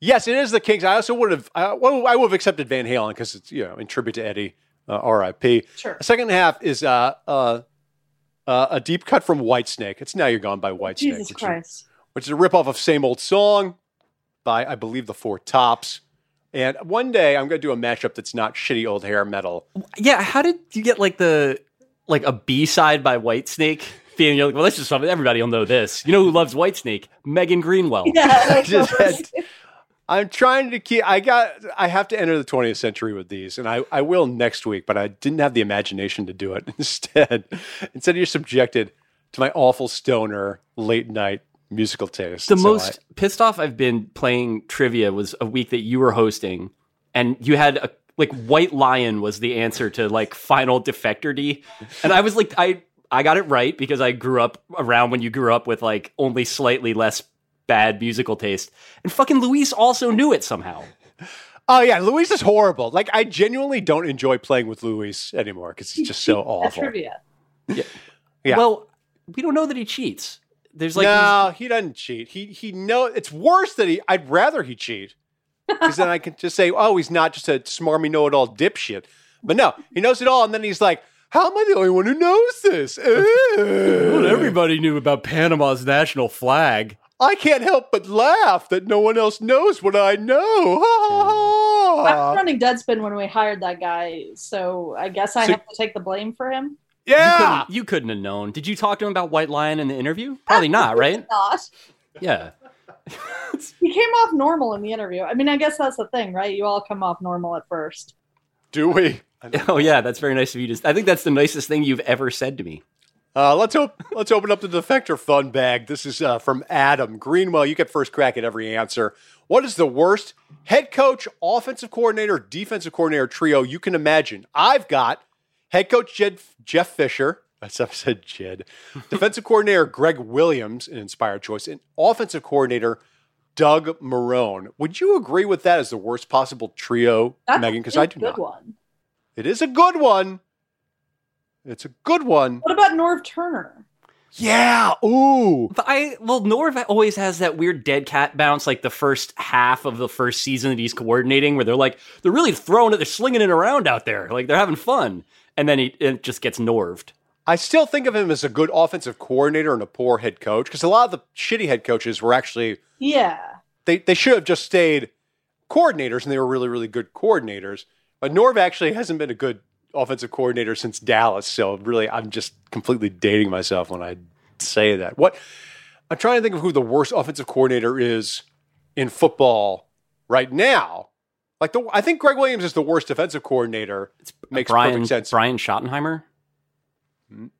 yes, it is the Kinks. I also would have. I, well, I would have accepted Van Halen because it's you know in tribute to Eddie, uh, R.I.P. Sure. The second half is uh, uh, uh, a deep cut from Whitesnake. It's now you're gone by Whitesnake, Jesus which, Christ. which is a ripoff of same old song by I believe the Four Tops. And one day I'm going to do a mashup that's not shitty old hair metal. Yeah, how did you get like the like a B side by Whitesnake? Being you're like, well, that's just something everybody will know this. You know who loves Whitesnake? Megan Greenwell. Yeah. Just I'm had- I'm trying to keep. I got. I have to enter the 20th century with these, and I, I will next week. But I didn't have the imagination to do it. Instead, instead you're subjected to my awful stoner late night musical taste. The So most pissed off I've been playing trivia was a week that you were hosting, and you had a like White Lion was the answer to like Final Defector D, and I was like, I I got it right because I grew up around when you grew up with like only slightly less bad musical taste, and fucking Luis also knew it somehow. Oh yeah, Luis is horrible. Like I genuinely don't enjoy playing with Luis anymore because it's just so That awful. trivia. Yeah. Well, we don't know that he cheats. There's like these- no, he doesn't cheat. He he know it's worse that he. I'd rather he cheat because then I can just say, oh, he's not just a smarmy know it all dipshit. But no, he knows it all, and then he's like, how am I the only one who knows this? Well, everybody knew about Panama's national flag. I can't help but laugh that no one else knows what I know. I was running Deadspin when we hired that guy, so I guess I So- have to take the blame for him. You yeah. couldn't, you couldn't have known. Did you talk to him about White Lion in the interview? Probably not, right? Not. Yeah. He came off normal in the interview. I mean, I guess that's the thing, right? You all come off normal at first. Do we? Oh yeah, that's very nice of you. To, I think that's the nicest thing you've ever said to me. Uh, let's op- let's open up the defector Funbag. This is uh, from Adam Greenwell. You get first crack at every answer. What is the worst head coach, offensive coordinator, defensive coordinator trio you can imagine? I've got head coach Jed, Jeff Fisher. That's I said Jed. Defensive coordinator Gregg Williams, an inspired choice, and offensive coordinator Doug Marrone. Would you agree with that as the worst possible trio, That's Megan? Because I do good not. one. It is a good one. It's a good one. What about Norv Turner? Yeah. Ooh. But I well, Norv always has that weird dead cat bounce, like the first half of the first season that he's coordinating, where they're like they're really throwing it, they're slinging it around out there, like they're having fun, and then he it just gets Norved. I still think of him as a good offensive coordinator and a poor head coach because a lot of the shitty head coaches were actually Yeah. they, they should have just stayed coordinators and they were really really good coordinators. But Norv actually hasn't been a good offensive coordinator since Dallas, so really I'm just completely dating myself when I say that. What I'm trying to think of who the worst offensive coordinator is in football right now. Like the I think Gregg Williams is the worst defensive coordinator. It makes Brian perfect sense. Brian Schottenheimer.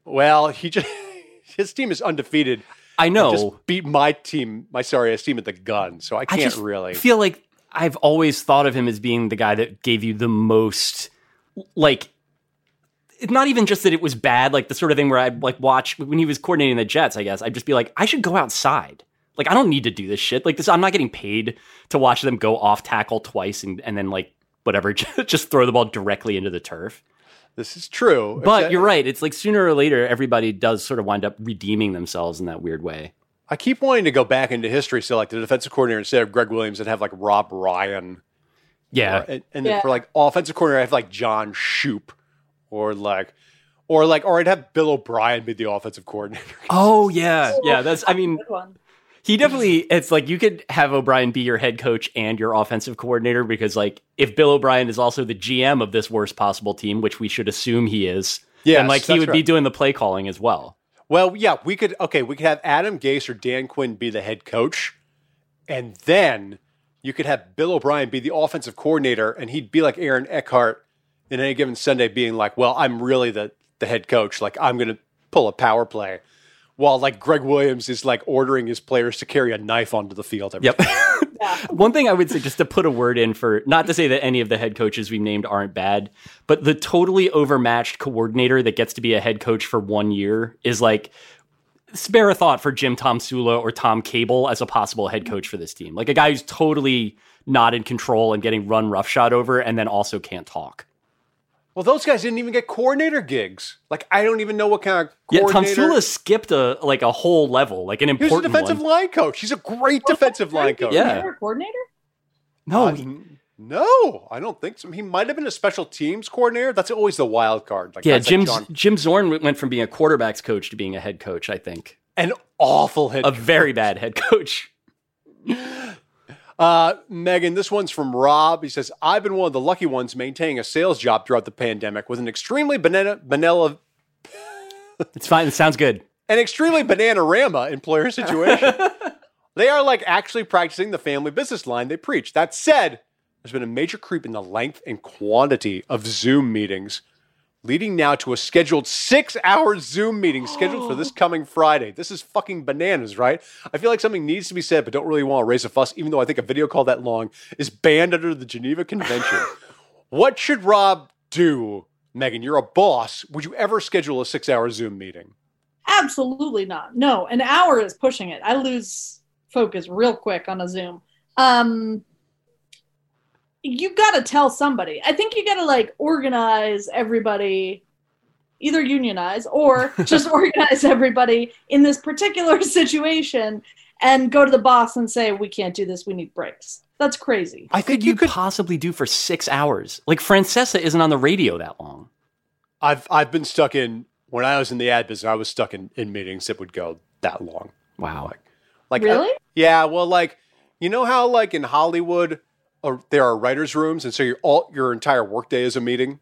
Well, he just his team is undefeated. I know. Just beat my team, my sorry ass team at the gun. So I I can't just really. feel like I've always thought of him as being the guy that gave you the most like it's not even just that it was bad, like the sort of thing where I'd like watch when he was coordinating the Jets, I guess, I'd just be like, I should go outside. Like I don't need to do this shit. Like this I'm not getting paid to watch them go off tackle twice and, and then like whatever, just throw the ball directly into the turf. This is true. But Except- you're right. It's like sooner or later everybody does sort of wind up redeeming themselves in that weird way. I keep wanting to go back into history. So, like the defensive coordinator instead of Gregg Williams, and have like Rob Ryan. Yeah. Or- and, and then Yeah. for like offensive coordinator, I have like John Shoop, or like, or like, or I'd have Bill O'Brien be the offensive coordinator. Oh yeah. Yeah, that's I mean Good one. He definitely it's like you could have O'Brien be your head coach and your offensive coordinator because like if Bill O'Brien is also the GM of this worst possible team, which we should assume he is, yeah, and like he would be doing the play calling as well. Well, yeah, we could. Okay, we could have Adam Gase or Dan Quinn be the head coach, and then you could have Bill O'Brien be the offensive coordinator, and he'd be like Aaron Eckhart in any given Sunday, being like, "Well, I'm really the the head coach. Like, I'm going to pull a power play," while like Gregg Williams is like ordering his players to carry a knife onto the field. Every Yep. Yeah. One thing I would say, just to put a word in for, not to say that any of the head coaches we've named aren't bad, but the totally overmatched coordinator that gets to be a head coach for one year is like, spare a thought for Jim Tomsula or Tom Cable as a possible head coach for this team. Like a guy who's totally not in control and getting run roughshod over and then also can't talk. Well, those guys didn't even get coordinator gigs. Like, I don't even know what kind of Yeah, Tom coordinator. Sula skipped a like a whole level, like an he was a defensive one. line coach. He's a great defensive line coach. Yeah. You're a coordinator? No, Uh, n- no, I don't think so. He might have been a special teams coordinator. That's always the wild card. Like yeah, guys like Jim John- Jim Zorn went from being a quarterbacks coach to being a head coach. I think an awful head. a very bad head coach. Uh, Megan, this one's from Rob. He says, "I've been one of the lucky ones maintaining a sales job throughout the pandemic with an extremely banana, banana, It's fine. It sounds good. an extremely banana-rama employer situation. they are like actually practicing the family business line they preach. That said, there's been a major creep in the length and quantity of Zoom meetings, leading now to a scheduled six-hour Zoom meeting scheduled for this coming Friday. This is fucking bananas, right? I feel like something needs to be said, but don't really want to raise a fuss, even though I think a video call that long is banned under the Geneva Convention. what should Rob do? Megan, you're a boss. Would you ever schedule a six-hour Zoom meeting? Absolutely not. No, an hour is pushing it. I lose focus real quick on a Zoom. Um, you got to tell somebody. I think you got to like organize everybody, either unionize or just organize everybody in this particular situation and go to the boss and say, we can't do this. We need breaks. That's crazy. I think could you you could. possibly do for six hours? Like Francesa isn't on the radio that long. I've I've been stuck in when I was in the ad business. I was stuck in, in meetings that would go that long. Wow. Like, like Really? uh, yeah. Well, like you know how like in Hollywood, uh, there are writers' rooms, and so your all your entire workday is a meeting.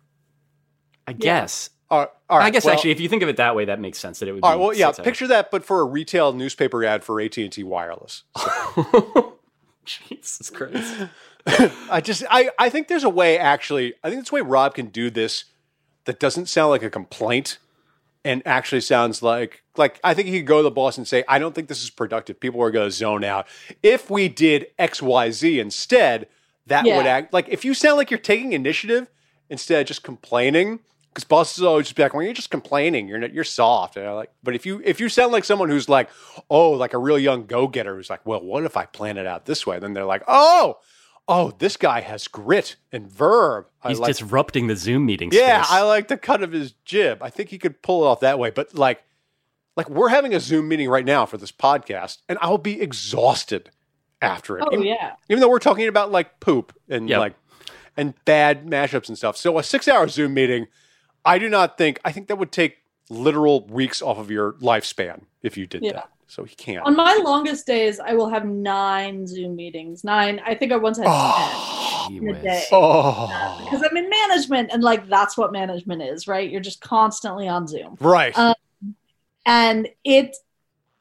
I guess. Uh, all right, I guess well- actually, if you think of it that way, that makes sense. That it would. All be right. Well, yeah. Picture that, but for a retail newspaper ad for AT and T Wireless. Jesus Christ. I just I I think there's a way actually. I think there's a way Rob can do this that doesn't sound like a complaint and actually sounds like like I think he could go to the boss and say, I don't think this is productive. People are going to zone out. If we did X Y Z instead, that Yeah. would act like if you sound like you're taking initiative instead of just complaining. Because bosses always just be like, "Well, you're just complaining. You're not, you're soft." And I'm like, but if you if you sound like someone who's like, "Oh, like a real young go getter," who's like, "Well, what if I plan it out this way?" Then they're like, "Oh, oh, this guy has grit and verb." I He's like disrupting the Zoom meeting. yeah, space. I like the cut of his jib. I think he could pull it off that way. But like, like we're having a Zoom meeting right now for this podcast, and I'll be exhausted after it. Oh, even, yeah. even though we're talking about like poop and Yep. like and bad mashups and stuff. So a six-hour Zoom meeting, I do not think. I think that would take literal weeks off of your lifespan if you did Yeah. that. So he can't. On my longest days, I will have nine Zoom meetings. Nine. I think I once had Oh. ten in a day. whiz. oh, Because I'm in management, and like that's what management is, right? You're just constantly on Zoom, right. Uh, and it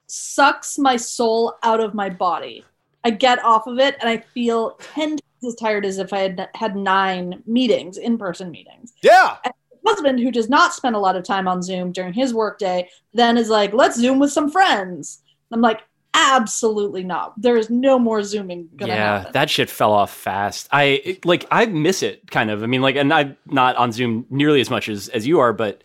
sucks my soul out of my body. I get off of it, and I feel ten times as tired as if I had had nine meetings, in-person meetings. yeah. And husband who does not spend a lot of time on Zoom during his workday then is like, let's Zoom with some friends. I'm like, absolutely not. There is no more zooming gonna yeah, happen. that shit fell off fast. I it- like I miss it kind of. I mean, like, and I'm not on Zoom nearly as much as as you are, but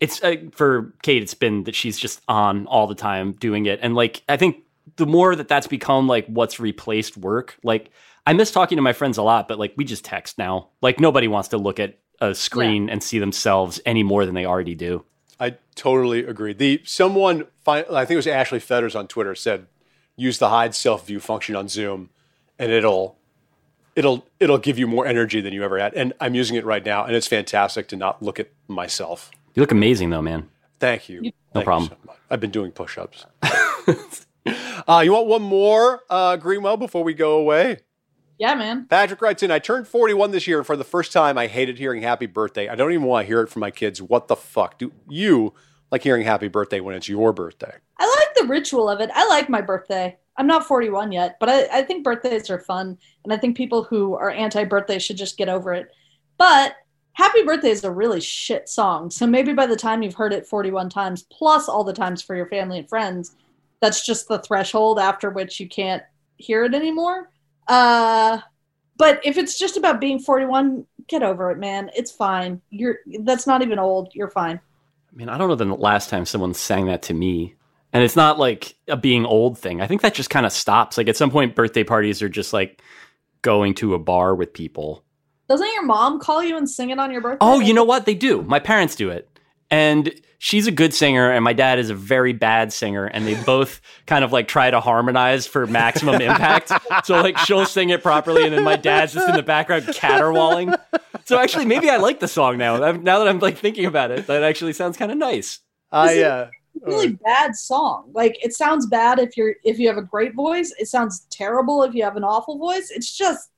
it's uh, for Kate. It's been that she's just on all the time doing it, and like I think the more that that's become like what's replaced work. Like I miss talking to my friends a lot, but like we just text now. Like nobody wants to look at a screen and see themselves any more than they already do. I totally agree. The someone, I think it was Ashley Fetters on Twitter, said use the hide self view function on Zoom, and it'll it'll it'll give you more energy than you ever had. And I'm using it right now, and it's fantastic to not look at myself. You look amazing though, man. Thank you. No Thank you problem. so. I've been doing push-ups. uh, you want one more, uh, Greenwell, before we go away? yeah, man. Patrick writes in, I turned 41 this year, and for the first time, I hated hearing happy birthday. I don't even want to hear it from my kids. What the fuck? Do you like hearing happy birthday when it's your birthday? I like the ritual of it. I like my birthday. I'm not 41 yet, but I, I think birthdays are fun, and I think people who are anti-birthday should just get over it. But Happy Birthday is a really shit song, so maybe by the time you've heard it 41 times, plus all the times for your family and friends, that's just the threshold after which you can't hear it anymore. Uh, but if it's just about being 41, get over it, man. It's fine. You're that's not even old. You're fine. I mean, I don't know the last time someone sang that to me. And it's not like a being old thing. I think that just kind of stops. Like at some point, birthday parties are just like going to a bar with people. Doesn't your mom call you and sing it on your birthday? Oh, you know what? They do. My parents do it. And she's a good singer, and my dad is a very bad singer, and they both kind of like try to harmonize for maximum impact. So, like, she'll sing it properly, and then my dad's just in the background caterwauling. So, actually, maybe I like the song now. Now that I'm like thinking about it, that actually sounds kind of nice. I is uh, really bad song. Like it sounds bad if you're if you have a great voice. It sounds terrible if you have an awful voice. It's just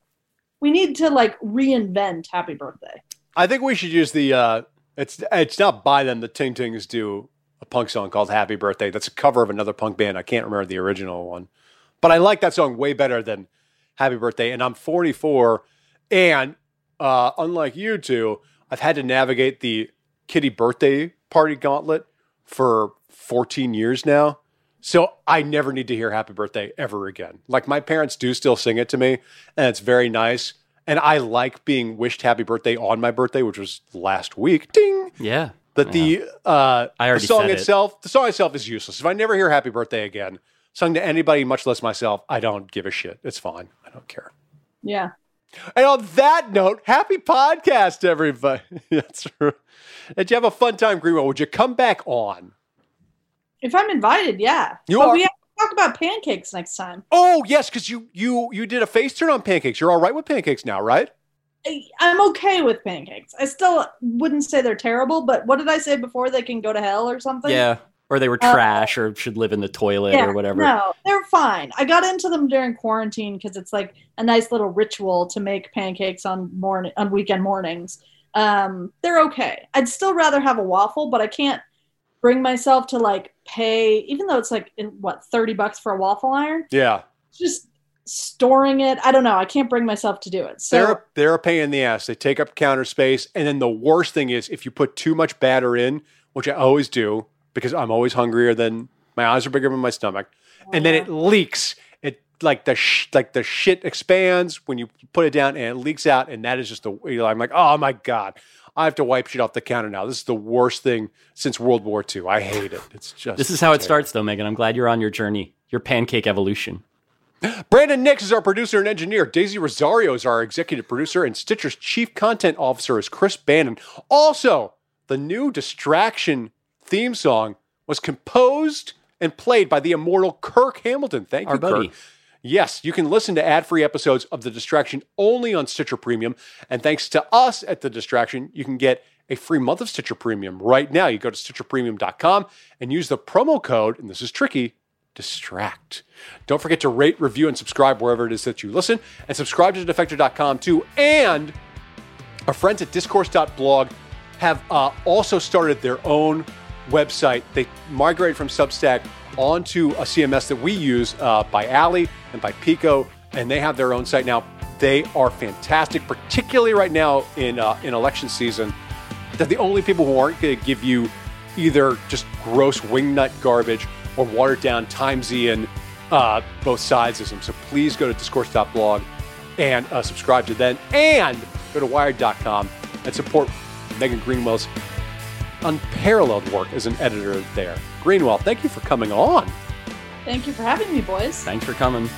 we need to like reinvent Happy Birthday. I think we should use the. Uh, it's it's not by them. The Ting Tings do a punk song called "Happy Birthday." That's a cover of another punk band. I can't remember the original one, but I like that song way better than "Happy Birthday." And I'm 44, and uh, unlike you two, I've had to navigate the kitty birthday party gauntlet for 14 years now. So I never need to hear happy birthday ever again. Like my parents do still sing it to me, and it's very nice. And I like being wished happy birthday on my birthday, which was last week. Ding. Yeah. But the uh, I the song said it. itself, the song itself is useless. If I never hear happy birthday again, sung to anybody, much less myself, I don't give a shit. It's fine. I don't care. Yeah. And on that note, happy podcast, everybody. That's true. Did you have a fun time, Greenwell? Would you come back on? If I'm invited, yeah. You but are- we have to talk about pancakes next time. Oh yes, because you you you did a face turn on pancakes. You're all right with pancakes now, right? I, I'm okay with pancakes. I still wouldn't say they're terrible, but what did I say before? They can go to hell or something. Yeah. Or they were Uh, trash or should live in the toilet or whatever. No, they're fine. I got into them during quarantine because it's like a nice little ritual to make pancakes on morning on weekend mornings. Um, they're okay. I'd still rather have a waffle, but I can't bring myself to like pay, even though it's like in, what thirty bucks for a waffle iron. Yeah. Just storing it. I don't know. I can't bring myself to do it. So they're they're a pain in the ass. They take up counter space, and then the worst thing is if you put too much batter in, which I always do because I'm always hungrier than my eyes are bigger than my stomach, and then it leaks. It like the sh- like the shit expands when you put it down, and it leaks out, and that is just the. You know, I'm like, oh my god. I have to wipe shit off the counter now. This is the worst thing since World War II. I hate it. It's just This is how it starts, though, Megan. I'm glad you're on your journey, your pancake evolution. Brandon Nix is our producer and engineer. Daisy Rosario is our executive producer, and Stitcher's chief content officer is Chris Bannon. Also, the new Distraction theme song was composed and played by the immortal Kirk Hamilton. Thank Our you, buddy. Kirk. Yes, you can listen to ad-free episodes of The Distraction only on Stitcher Premium, and thanks to us at The Distraction, you can get a free month of Stitcher Premium right now. You go to stitcherpremium.com and use the promo code, and this is tricky, distract. Don't forget to rate, review, and subscribe wherever it is that you listen, and subscribe to defector.com too. And our friends at discourse.blog have uh, also started their own website. They migrated from Substack onto a CMS that we use uh, by Alley and by Pico, and they have their own site now. They are fantastic, particularly right now in uh, in election season. They're the only people who aren't going to give you either just gross wingnut garbage or watered down Timesian uh, both sidesism. So please go to discourse.blog and uh, subscribe to them and go to wired.com and support Megan Greenwell's unparalleled work as an editor there. Greenwell, thank you for coming on. Thank you for having me, boys. Thanks for coming.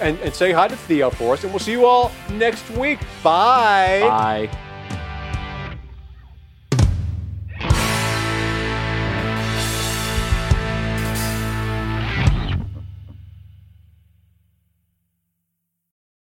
And, and say hi to Theo for us, and we'll see you all next week. Bye. Bye.